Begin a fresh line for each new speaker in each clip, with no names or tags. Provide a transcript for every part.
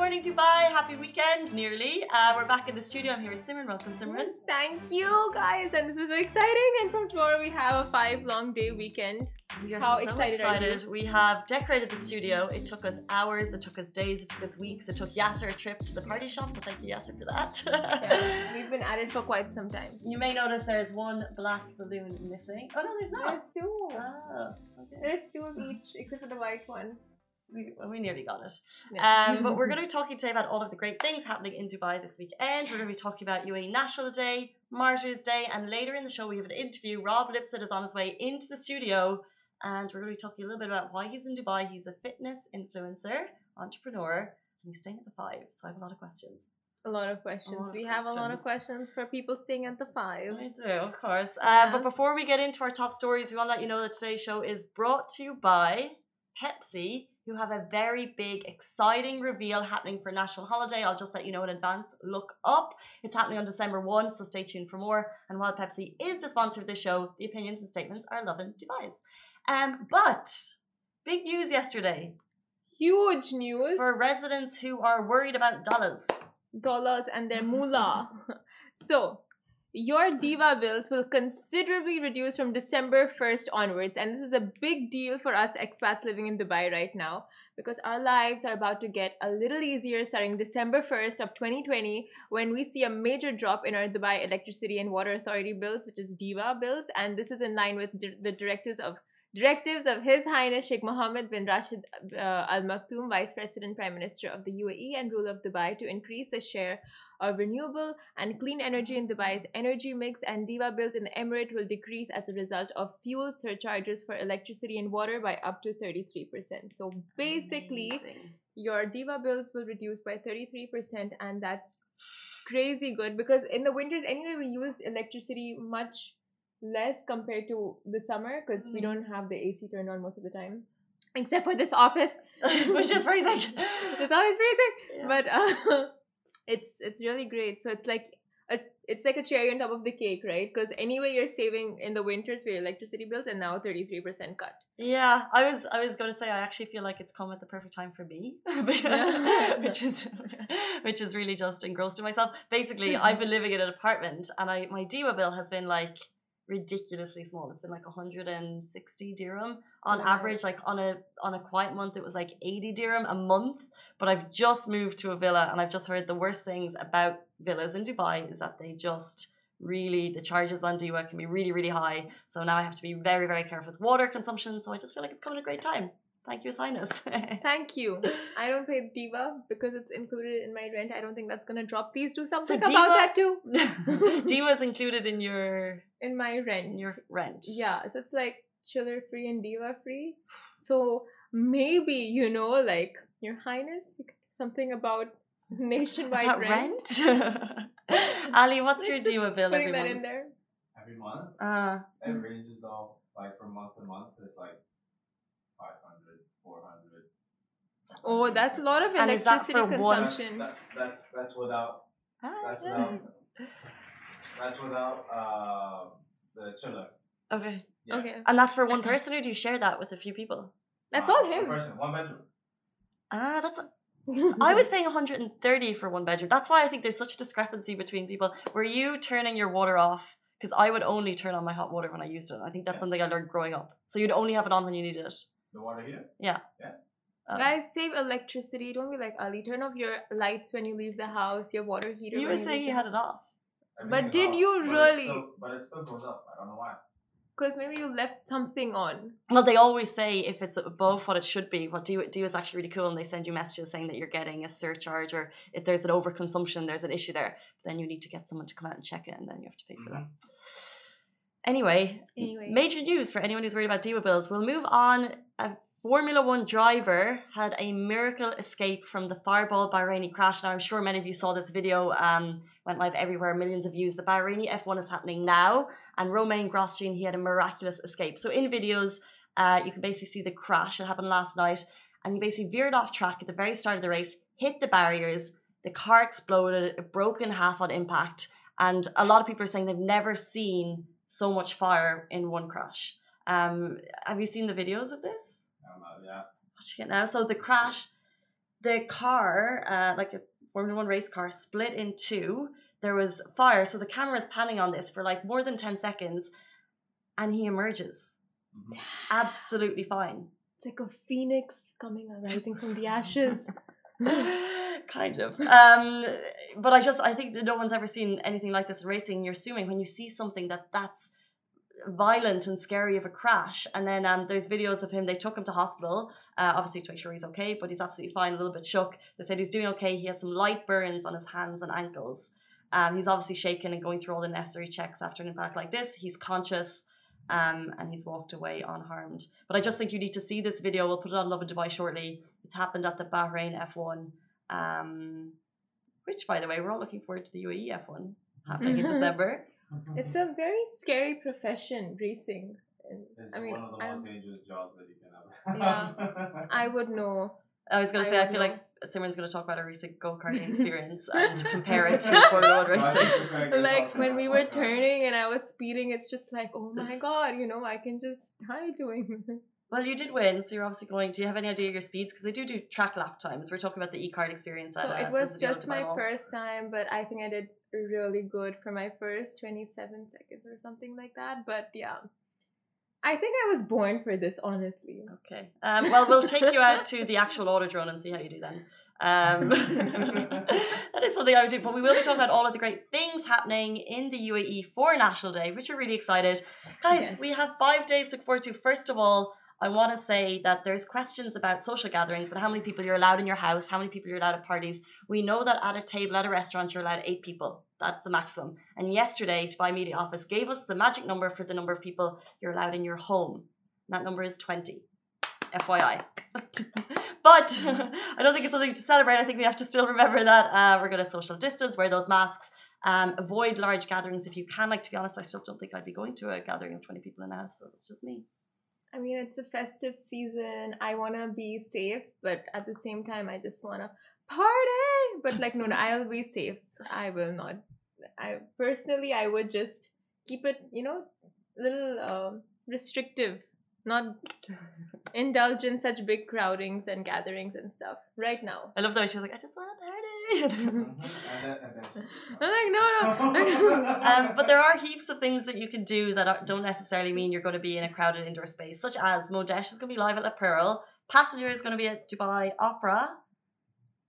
Good morning, Dubai. Happy weekend, nearly. Uh, we're back in the studio. I'm here with Simran. Welcome, Simran.
Yes, thank you, guys. And this is so exciting. And from tomorrow, we have a five long day weekend.
We are
How
so
excited are
excited. We have decorated the studio. It took us hours, it took us days, it took us weeks. It took Yasser a trip to the party shop, so thank you, Yasser, for that.
Yeah, we've been at it for quite some time.
You may notice there's one black balloon missing. Oh no, there's not.
There's two.
Oh, okay.
There's two of each, except for the white one.
We, we nearly got it.
Yeah.
Um, but we're going to be talking today about all of the great things happening in Dubai this weekend. We're going to be talking about UAE National Day, Martyrs Day, and later in the show we have an interview. Rob Lipsett is on his way into the studio, and we're going to be talking a little bit about why he's in Dubai. He's a fitness influencer, entrepreneur, and he's staying at the Five. So I have a lot of questions.
A lot of questions.
lot of
we have a lot of
questions.
questions for people staying at the five.
I do, of course. Uh, But before we get into our top stories, we want to let you know that today's show is brought to you by Pepsi, who have a very big, exciting reveal happening for National Holiday. I'll just let you know in advance. Look up. It's happening on December 1, so stay tuned for more. And while Pepsi is the sponsor of this show, the opinions and statements are Lovin Dubai's. Um, but big news yesterday
Huge news.
for residents who are worried about dollars.
dollars and their moolah. so, your DEWA bills will considerably reduce from December 1st onwards, and this is a big deal for us expats living in Dubai right now because our lives are about to get a little easier starting December 1st of 2020 when we see a major drop in our Dubai Electricity and Water Authority bills, which is DEWA bills, and this is in line with di- the directives of directives of His Highness Sheikh Mohammed bin Rashid uh, Al Maktoum, Vice President, Prime Minister of the UAE and ruler of Dubai, to increase the share of renewable and clean energy in Dubai's energy mix, and DEWA bills in the emirate will decrease as a result of fuel surcharges for electricity and water by up to 33%. So basically,
Amazing.
your DEWA bills will reduce by 33%, and that's crazy good because in the winters, anyway, we use electricity much less compared to the summer because we
Mm.
don't have the AC turned on most of the time. Except for this office,
which is freezing.
it's always freezing
Yeah.
but uh, it's it's really great so it's like a, it's like a cherry on top of the cake right because anyway you're saving in the winters for your electricity bills and now 33% cut
Yeah, I was I was going to say I actually feel like it's come at the perfect time for me, which is which is really just engrossed in myself. Basically, I've been living in an apartment, and I my DEWA bill has been like ridiculously small. It's been like 160 dirham on average. Like on a on a quiet month, it was like 80 dirham a month. But I've just moved to a villa, and I've just heard the worst things about villas in Dubai is that they just really the charges on DEWA can be really really high. So now I have to be very very careful with water consumption. So I just feel like it's coming a great time. Thank you, His Highness.
thank you i don't pay DEWA because it's included in my rent i don't think that's gonna drop please do something
DEWA-
about that too
DEWA is included in your
in my rent
in your rent.
yeah so it's like chiller free and DEWA free so maybe you know like your highness you could do something about nationwide
About
rent,
rent. Ali, what's your
Like, just
DEWA bill
putting
every
that
month?
in there
every month.
Uh,
It ranges though, like from month to month, it's like 500, 400.
Oh, that's a lot of
And is that
electricity
for one-
consumption.
That, that's that's without
ah,
that's
yeah.
without that's without uh, the chiller.
Okay.
Yeah.
Okay,
And that's for one person, or do you share that with a few people?
that's
Uh,
all
one person, one bedroom.
Ah, that's. I was paying 130 for one bedroom. That's why I think there's such a discrepancy between people. Were you turning your water off? Because I would only turn on my hot water when I used it. I think that's
Yeah.
something I learned growing up. So you'd only have it on when you needed it.
The water heater. Yeah. Yeah.
Uh,
Guys, save electricity. Don't be like Ali. Turn off your lights when you leave the house. Your water heater.
you were saying you had it off.
Everything is
did
off,
you
but it
really?
still- but it still goes up. I don't know why.
Because maybe you left something on.
Well, they always say if it's above what it should be, what do do is actually really cool, and they send you messages saying that you're getting a surcharge, or if there's an overconsumption, there's an issue there. Then you need to get someone to come out and check it, and then you have to pay for that. Anyway,
Anyway.
major news for anyone who's worried about DEWA bills. We'll move on. A Formula One driver had a miracle escape from the Fireball Bahraini crash. Now, I'm sure many of you saw this video, um, went live everywhere, millions of views. The Bahraini F1 is happening now, and Romain Grosjean, he had a miraculous escape. So, in videos, uh, you can basically see the crash. It happened last night, and he basically veered off track at the very start of the race, hit the barriers. The car exploded, it broke in half on impact, and a lot of people are saying they've never seen so much fire in one crash. Um, have you seen the videos of this?
Um, uh, yeah.
Watching it now. So the crash, the car, uh, like a Formula One race car, split in two. There was fire, so the camera is panning on this for like more than ten seconds, and he emerges
Mhm.
absolutely fine.
It's like a phoenix coming rising from the ashes.
kind of. Um, but I just I think that no one's ever seen anything like this in racing. You're assuming when you see something that that's violent and scary of a crash, and then um, there's videos of him. They took him to hospital, uh, obviously to make sure he's okay, but he's absolutely fine. A little bit shook. They said he's doing okay. He has some light burns on his hands and ankles. Um, he's obviously shaken and going through all the necessary checks after an impact like this. He's conscious. Um, and he's walked away unharmed. But I just think you need to see this video. We'll put it on Lovin Dubai shortly. It's happened at the Bahrain F1, um, which, by the way, we're all looking forward to the UAE F1 happening in December.
it's a very scary profession, racing.
It's
I mean,
one of the
I,
most dangerous jobs that you can have.
Yeah. I would know.
I was going to say, I
would
feel
know.
like Simran's going to talk about her recent go karting experience and compare it to Formula One racing.
Like when we were turning and I was speeding, it's just like, oh my god, you know, I can just die doing this.
Well, you did win, so you're obviously going. Do you have any idea of your speeds? Because they do do track lap times. We're talking about the e card experience. At,
So
uh,
it was
Visitation
just my first time, but I think I did really good for my first 27 seconds or something like that. But yeah, I think I was born for this, honestly.
Okay. Um, well, we'll take you out to the actual autodrome and see how you do then. Um, that is something I would do. But we will be talking about all of the great things happening in the UAE for National Day, which we're really excited. Guys,
Yes.
we have five days to look forward to. First of all, I want to say that there's questions about social gatherings and how many people you're allowed in your house, how many people you're allowed at parties. We know that at a table at a restaurant, you're allowed eight people. That's the maximum. And yesterday, Dubai Media Office gave us the magic number for the number of people you're allowed in your home. That number is 20. FYI. but I don't think it's something to celebrate. I think we have to still remember that uh, we're going to social distance, wear those masks, um, avoid large gatherings if you can. Like, to be honest, I still don't think I'd be going to a gathering of 20 people in a house. So it's just me.
I mean, it's the festive season. I want to be safe, but at the same time, I just want to party. But like, no, no, I'll be safe. I will not. I personally, I would just keep it, you know, a little um restrictive, not indulge in such big crowdings and gatherings and stuff right now.
I love the way she was like, I just want to party.
And then- and then she-
I'm like, no, no.
um, but there are heaps of things that you can do that are, don't necessarily mean you're going to be in a crowded indoor space, such as Modhesh is going to be live at La Perle. Passenger is going to be at Dubai Opera.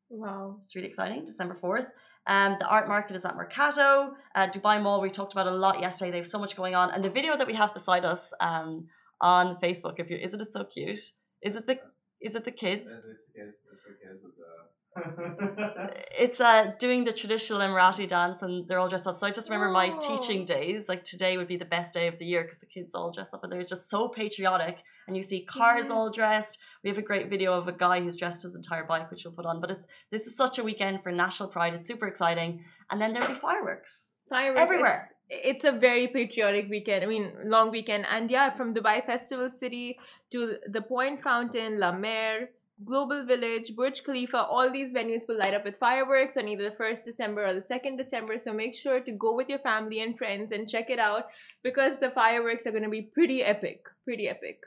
wow.
It's really exciting, December 4th. Um, the art market is at Mercato. Uh, Dubai Mall, we talked about a lot yesterday. They have so much going on. And the video that we have beside us um, on Facebook, if you isn't it so cute? Is it the is it the kids?
It's it's kids, it's the kids with the.
It's uh, doing the traditional Emirati dance and they're all dressed up. So I just remember my
Oh.
teaching days, like today would be the best day of the year because the kids all dressed up and they're just so patriotic. And you see cars all dressed. We have a great video of a guy who's dressed his entire bike, which we'll put on. But it's this is such a weekend for national pride. It's super exciting. And then there'll be fireworks.
fireworks
Everywhere.
It's, a very patriotic weekend. I mean, long weekend, and yeah, from Dubai Festival City to the Pointe Fountain, La Mer, Global Village, Burj Khalifa, all these venues will light up with fireworks on either the first December or the second December. So make sure to go with your family and friends and check it out because the fireworks are going to be pretty epic. Pretty epic.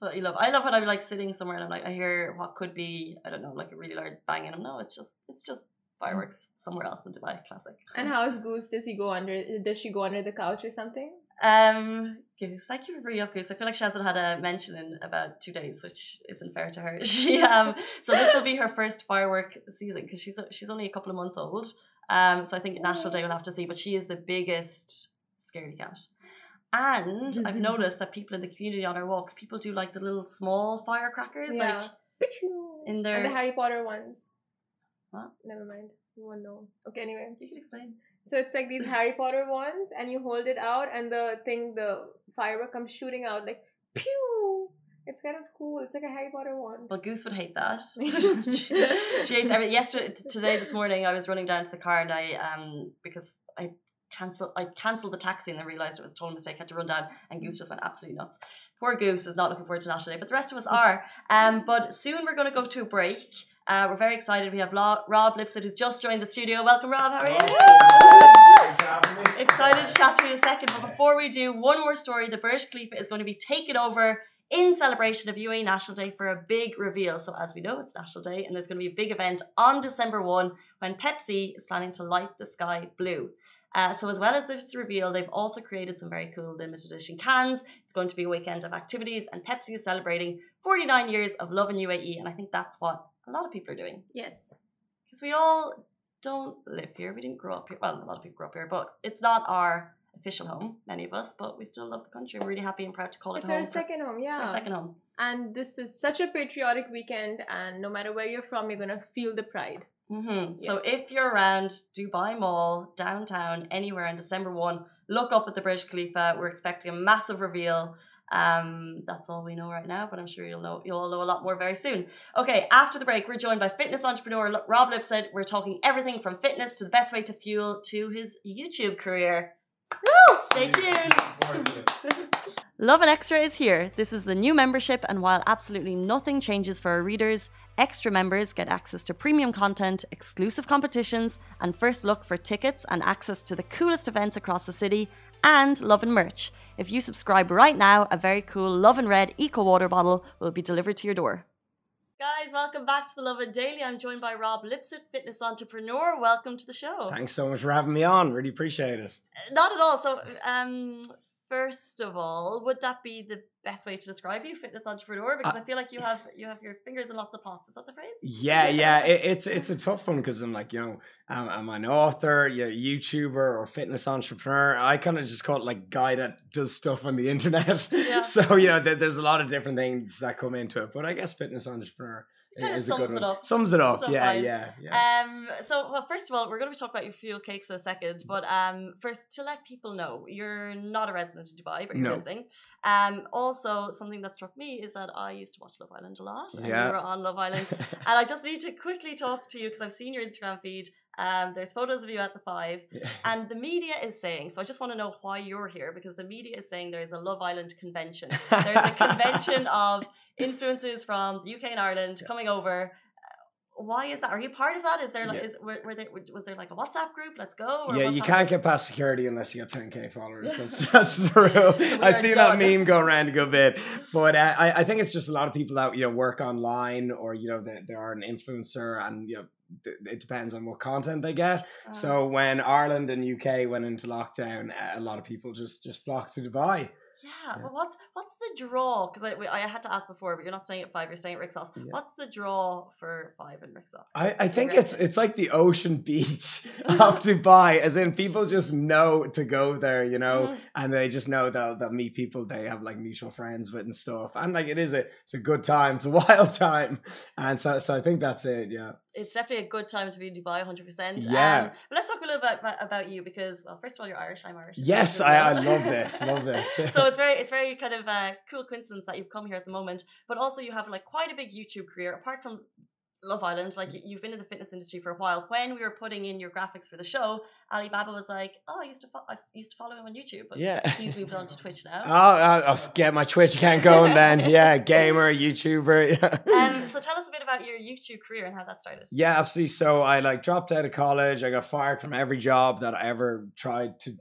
What you love. I love when I'm like sitting somewhere and I'm like, I hear what could be, I don't know, like a really loud bang. And I'm no, it's just, it's just fireworks somewhere else in Dubai. Classic.
And how's Goose? Does he go under? Does she go under the couch or something?
Um, Goose, thank you for bringing up Goose. I feel like she hasn't had a mention in about two days, which isn't fair to her. She um, so this will be her first firework season because she's she's only a couple of months old. Um, so I think National Day we'll have to see, but she is the biggest scaredy cat. And I've noticed that people in the community on our walks, people do like the little small firecrackers, like in
and the Harry Potter ones.
What?
Never mind. You won't know. Okay, anyway.
you can explain.
So it's like these Harry Potter ones, and you hold it out, and the thing, the firework comes shooting out like pew. It's kind of cool. It's like a Harry Potter one.
Well, Goose would hate that. she, hates everything. Yesterday, today, this morning, I was running down to the car and I, um, because I cancelled, I cancelled the taxi and then realised it was a total mistake. Had to run down, and Goose just went absolutely nuts. Poor Goose is not looking forward to National Day, but the rest of us are. Um, but soon we're going to go to a break. Uh, we're very excited. We have Rob Lipsett who's just joined the studio. Welcome, Rob. How are you?
Thanks for having me.
Excited to chat to you in a second. But before we do, one more story. The Burj Khalifa is going to be taken over in celebration of UAE National Day for a big reveal. So, as we know, it's National Day, and there's going to be a big event on December 1 when Pepsi is planning to light the sky blue. Uh, so, as well as this reveal, they've also created some very cool limited edition cans. It's going to be a weekend of activities, and Pepsi is celebrating 49 years of love in UAE, and I think that's what a lot of people are doing
Yes.
because we all don't live here. We didn't grow up here. Well, a lot of people grew up here, but it's not our official home, many of us, but we still love the country. We're really happy and proud to call it home.
It's our second home, yeah.
It's our second home.
And this is such a patriotic weekend, and no matter where you're from, you're gonna feel the pride.
Hmm So if you're around Dubai Mall, downtown, anywhere on December 1, look up at the Burj Khalifa. We're expecting a massive reveal. Um, that's all we know right now, but I'm sure you'll know you'll all know a lot more very soon. Okay, after the break, we're joined by fitness entrepreneur Rob Lipsett. We're talking everything from fitness to the best way to fuel to his YouTube career. Woo! Stay tuned. Lovin Extra is here. This is the new membership, and while absolutely nothing changes for our readers, extra members get access to premium content, exclusive competitions, and first look for tickets and access to the coolest events across the city, and Lovin merch. If you subscribe right now, a very cool Lovin Red Eco Water bottle will be delivered to your door. Guys, welcome back to the Lovin Daily. I'm joined by Rob Lipsett, fitness entrepreneur. Welcome to the show.
Thanks so much for having me on. Really appreciate it.
Not at all. So, um, first of all, would that be the best way to describe you, fitness entrepreneur? Because
Uh,
I feel like you have you have your fingers in lots of pots. Is that the phrase?
Yeah, yeah, it, it's it's a tough one because I'm like, you know, I'm an author, yeah, YouTuber, or fitness entrepreneur. I kind of just call it like guy that does stuff on the internet.
Yeah.
So you know, there, there's a lot of different things that come into it, but I guess fitness entrepreneur A good
sums it up.
Sums it up.
Sums it up
yeah, yeah, yeah.
Um. So, well, first of all, we're going to be talking about your fuel cakes in a second. But um, first, to let people know, you're not a resident in Dubai, but you're
No.
visiting. Um. Also, something that struck me is that I used to watch Love Island a lot, and
Yeah.
you were on Love Island. and I just need to quickly talk to you because I've seen your Instagram feed. Um, there's photos of you at the five.
Yeah.
And the media is saying, so I just want to know why you're here because the media is saying there's a Love Island convention. There's a convention of influencers from the UK and Ireland coming over. Uh, Why is that? Are you part of that? Is there like
Yeah.
is were, were there was there like a WhatsApp group? Let's go. or
Yeah, you can't get past security unless you got 10k followers. That's, that's the rule. I see
done.
that meme go around a good bit, but uh, I, I think it's just a lot of people that you know work online or you know they, they are an influencer and you know it depends on what content they get.
Uh,
So when Ireland and UK went into lockdown, a lot of people just just flocked to Dubai.
Yeah, but what's what's the draw? Because I, I had to ask before, but you're not staying at five. You're staying at Rixos.
Yeah.
What's the draw for five and Rixos?
I, I think it's it's like the ocean beach of Dubai, as in people just know to go there, you know,
Mhm.
and they just know they'll they'll meet people they have like mutual friends with and stuff, and like it is a it's a good time, it's a wild time, and so so I think that's it, yeah.
it's definitely a good time to be in Dubai, 100%.
Yeah.
Um, but let's talk a little bit about, about you because, well, first of all, you're Irish. I'm Irish.
Yes, I, I love this, love this.
so it's very, it's very kind of a cool coincidence that you've come here at the moment. But also, you have like quite a big YouTube career. Apart from Love Island, like you- you've been in the fitness industry for a while. When we were putting in your graphics for the show, Alibaba was like, "Oh, I used to, fo- I used to follow him on YouTube, but
yeah.
he's moved on to Twitch now."
Oh, I'll, I'll get my Twitch account going then. Yeah, gamer, YouTuber. Yeah.
Um, so tell us a bit about your YouTube career and how that started.
Yeah, absolutely. So I like dropped out of college. I got fired from every job that I ever tried to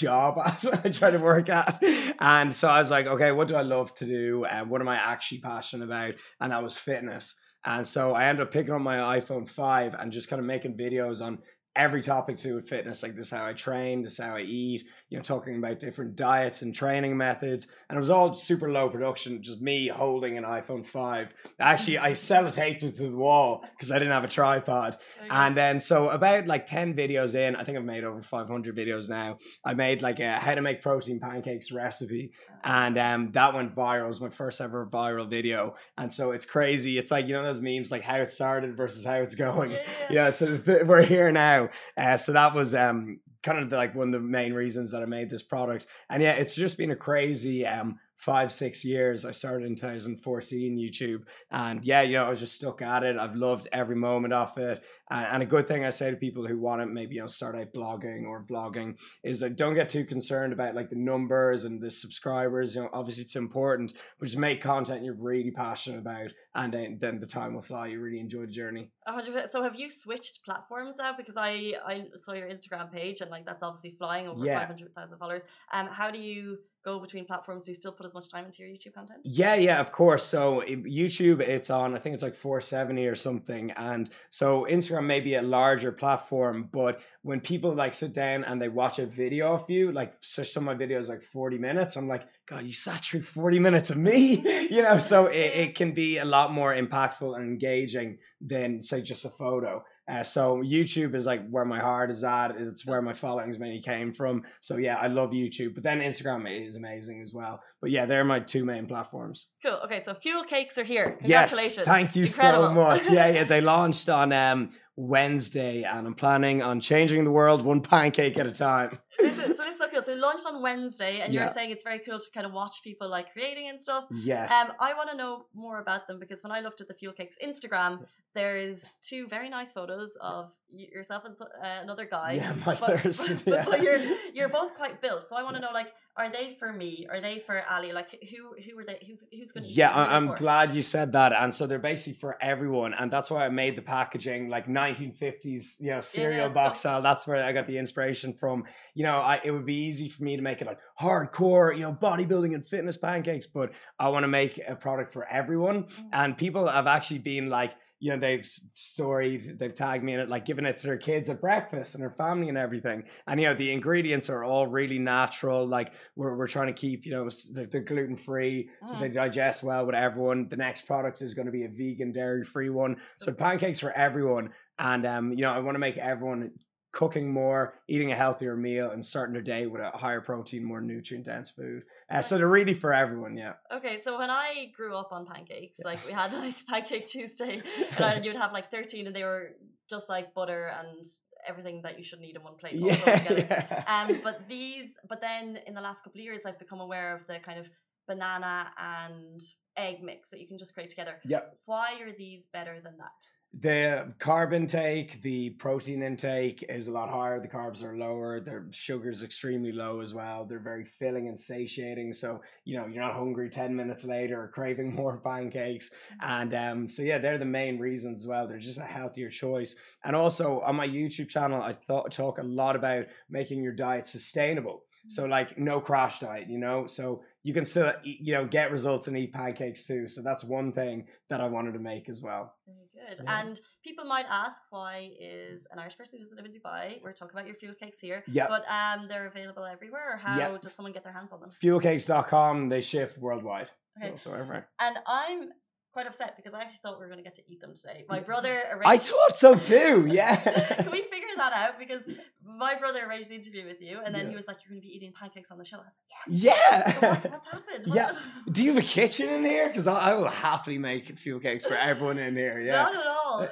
job at. I tried to work at. And so I was like, okay, what do I love to do? And what am I actually passionate about? And that was fitness. And so I ended up picking up my iPhone 5 and just kind of making videos on every topic to do with fitness. Like this is how I train, this is how I eat, you know, talking about different diets and training methods. And it was all super low production, just me holding an iPhone 5. Actually, I sellotaped it to the wall because I didn't have a tripod. And then, so about like 10 videos in, I think I've made over 500 videos now. I made like a how to make protein pancakes recipe. And um, that went viral. It was my first ever viral video. And so it's crazy. It's like, you know, those memes like how it started versus how it's going.
Yeah, yeah.
Yeah, so we're here now. Uh, so that was um, kind of like one of the main reasons that I made this product. And yeah, it's just been a crazy um, five, six years. I started in 2014 YouTube, and yeah, you know, I was just stuck at it. I've loved every moment of it, and, and a good thing I say to people who want to maybe you know start out blogging or vlogging is like don't get too concerned about like the numbers and the subscribers. You know, obviously it's important, but just make content you're really passionate about, and then then the time will fly. You really enjoy the journey.
Hundred percent. So have you switched platforms now? Because I I saw your Instagram page and like that's obviously flying over
Yeah.
five hundred thousand followers. Um, how do you go between platforms? Do you still put as much time into your YouTube content?
Yeah, yeah, of course. So YouTube, it's on. I think it's like 470 or something, and so Instagram may be a larger platform, but when people like sit down and they watch a video of you, like so some of my videos like 40 minutes, I'm like, God, you sat through 40 minutes of me, you know. So it, it can be a lot more impactful and engaging than say just a photo. Uh, so YouTube is like where my heart is at. It's where my followings mainly came from. So yeah, I love YouTube. But then Instagram is amazing as well. But yeah, they're my two main platforms.
Cool. Okay, so fuel cakes are here.
Yes,
Congratulations.
thank you
Incredible.
so much. Yeah, yeah, they launched on um, Wednesday, and I'm planning on changing the world one pancake at a time.
this is, so this cool. So it launched on Wednesday, and
Yeah.
you're saying it's very cool to kind of watch people like creating and stuff.
Yes.
Um, I want to know more about them because when I looked at the Fuel Cakes Instagram, there is two very nice photos of yourself and so, uh, another guy.
yeah, my
But,
thirst.
but,
yeah.
but you're you're both quite built, so I want to know like, are they for me? Are they for Ali? Like, who who are they? Who's who's going to?
Yeah, I- I'm glad you said that. And so they're basically for everyone. And that's why I made the packaging like 1950s, you know, cereal
Yeah,
box style. That's where I got the inspiration from. You know, I, it would be easy for me to make it like hardcore, you know, bodybuilding and fitness pancakes, but I want to make a product for everyone.
Mm.
And people have actually been like, you know, they've s- storied, they've tagged me in it, like giving it to their kids at breakfast and their family and everything. And, you know, the ingredients are all really natural. Like we're, we're trying to keep, you know, they're, they're gluten free so
Mm.
they digest well with everyone. The next product is going to be a vegan, dairy free one. So pancakes for everyone. And, um, you know, I want to make everyone cooking more, eating a healthier meal, and starting their day with a higher protein, more nutrient dense food. Uh, so they're really for everyone, yeah.
Okay, so when I grew up on pancakes, like we had like Pancake Tuesday, and I, you'd have like thirteen, and they were just like butter and everything that you should need eat in one plate.
Yeah,
together.
yeah.
Um, but these, but then in the last couple of years, I've become aware of the kind of banana and egg mix that you can just create together.
Yeah.
Why are these better than that?
The carb intake, the protein intake is a lot higher. The carbs are lower. Their sugar's extremely low as well. They're very filling and satiating. So, you know, you're not hungry 10 minutes later or craving more pancakes. And um, so, yeah, they're the main reasons as well. They're just a healthier choice. And also on my YouTube channel, I thought talk a lot about making your diet sustainable. So, like, no crash diet, you know? So, you can still, you know, get results and eat pancakes too. So, that's one thing that I wanted to make as well.
Very good.
Yeah.
And people might ask, why is an Irish person who doesn't live in Dubai? We're talking about your fuel cakes here.
Yeah.
But um, they're available everywhere. Or how
Yeah.
does someone get their hands on them?
fuelcakes.com they ship worldwide
Okay.
whatsoever
And I'm quite upset because I actually thought we were going to get to eat them today. My brother
i thought so too yeah
Can we figure that out? Because my brother arranged the interview with you, and then
Yeah.
he was like, "You're going to be eating pancakes on the show." I was like,
yeah
"So what's, what's happened?" What-
Yeah. do you have a kitchen in here because I, I will happily make fuel cakes for everyone in here Yeah.
Not at all.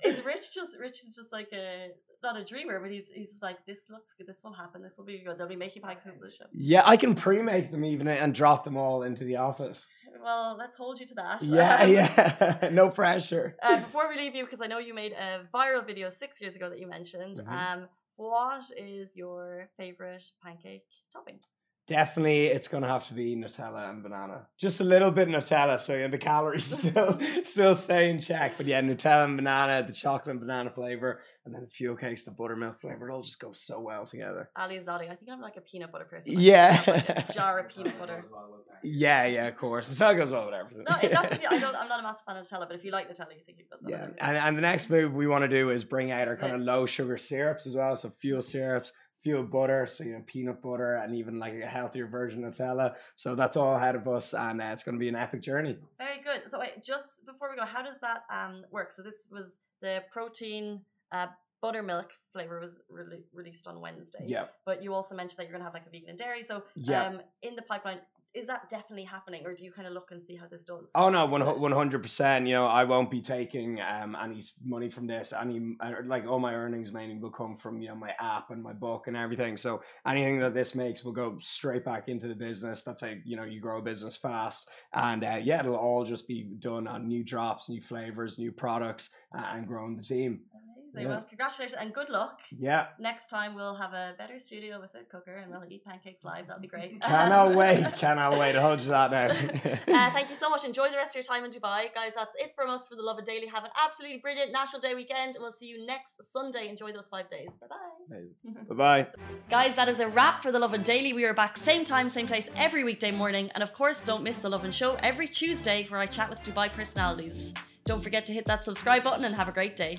Is Rich just Rich is just like a not a dreamer, but he's he's just like this looks good. This will happen. This will be good. They'll be making pancakes on the show.
yeah i can pre-make them even and drop them all into the office
Well, let's hold you to that.
yeah
Um,
yeah no pressure
Uh, before we leave you, because I know you made a viral video six years ago that you mentioned.
Mhm.
Um, what is your favorite pancake topping?
Definitely, it's gonna have to be Nutella and banana. Just a little bit Nutella, so you know, the calories still still stay in check. But yeah, Nutella and banana, the chocolate and banana flavor, and then the fuel cakes, the buttermilk flavor. It all just goes so well together.
Ali's nodding. I think I'm like a peanut butter person.
Yeah.
Like a jar of peanut butter.
Yeah, yeah, of course. Nutella goes well with everything.
No, that's the. I don't. I'm not a massive fan of Nutella, but if you like Nutella, you think it goes well.
yeah, and and the next move we want to do is bring out our kind of low sugar syrups as well. So fuel syrups, fuel butter, so you know peanut butter, and even like a healthier version of Nutella. So that's all ahead of us, and uh, it's going to be an epic journey.
Very good. So wait, just before we go, how does that um work? So this was the protein uh, buttermilk flavor was rele- released on Wednesday.
Yeah,
But you also mentioned that you're gonna have like a vegan and dairy. So
yeah.
um in the pipeline, is that definitely happening, or do you kind of look and see how this does?
Oh no, one hundred percent. You know, I won't be taking um any money from this. Any uh, like all my earnings mainly will come from you know my app and my book and everything. So anything that this makes will go straight back into the business. That's how you know you grow a business fast. And uh, yeah, it'll all just be done on new drops, new flavors, new products, uh, and growing the team.
Amazing.
Yeah.
Well, congratulations and good luck.
Yeah,
Next time we'll have a better studio with a cooker and we'll eat pancakes live. That'll be great.
cannot wait, cannot wait. I'll hold you to that now.
Uh, thank you so much. Enjoy the rest of your time in Dubai. Guys, that's it from us for the Lovin Daily. Have an absolutely brilliant National Day weekend. We'll see you next Sunday. Enjoy those five days. Bye bye.
bye bye.
Guys, that is a wrap for the Lovin Daily. We are back same time, same place every weekday morning. And of course, don't miss the Lovin Show every Tuesday where I chat with Dubai personalities. Don't forget to hit that subscribe button and have a great day.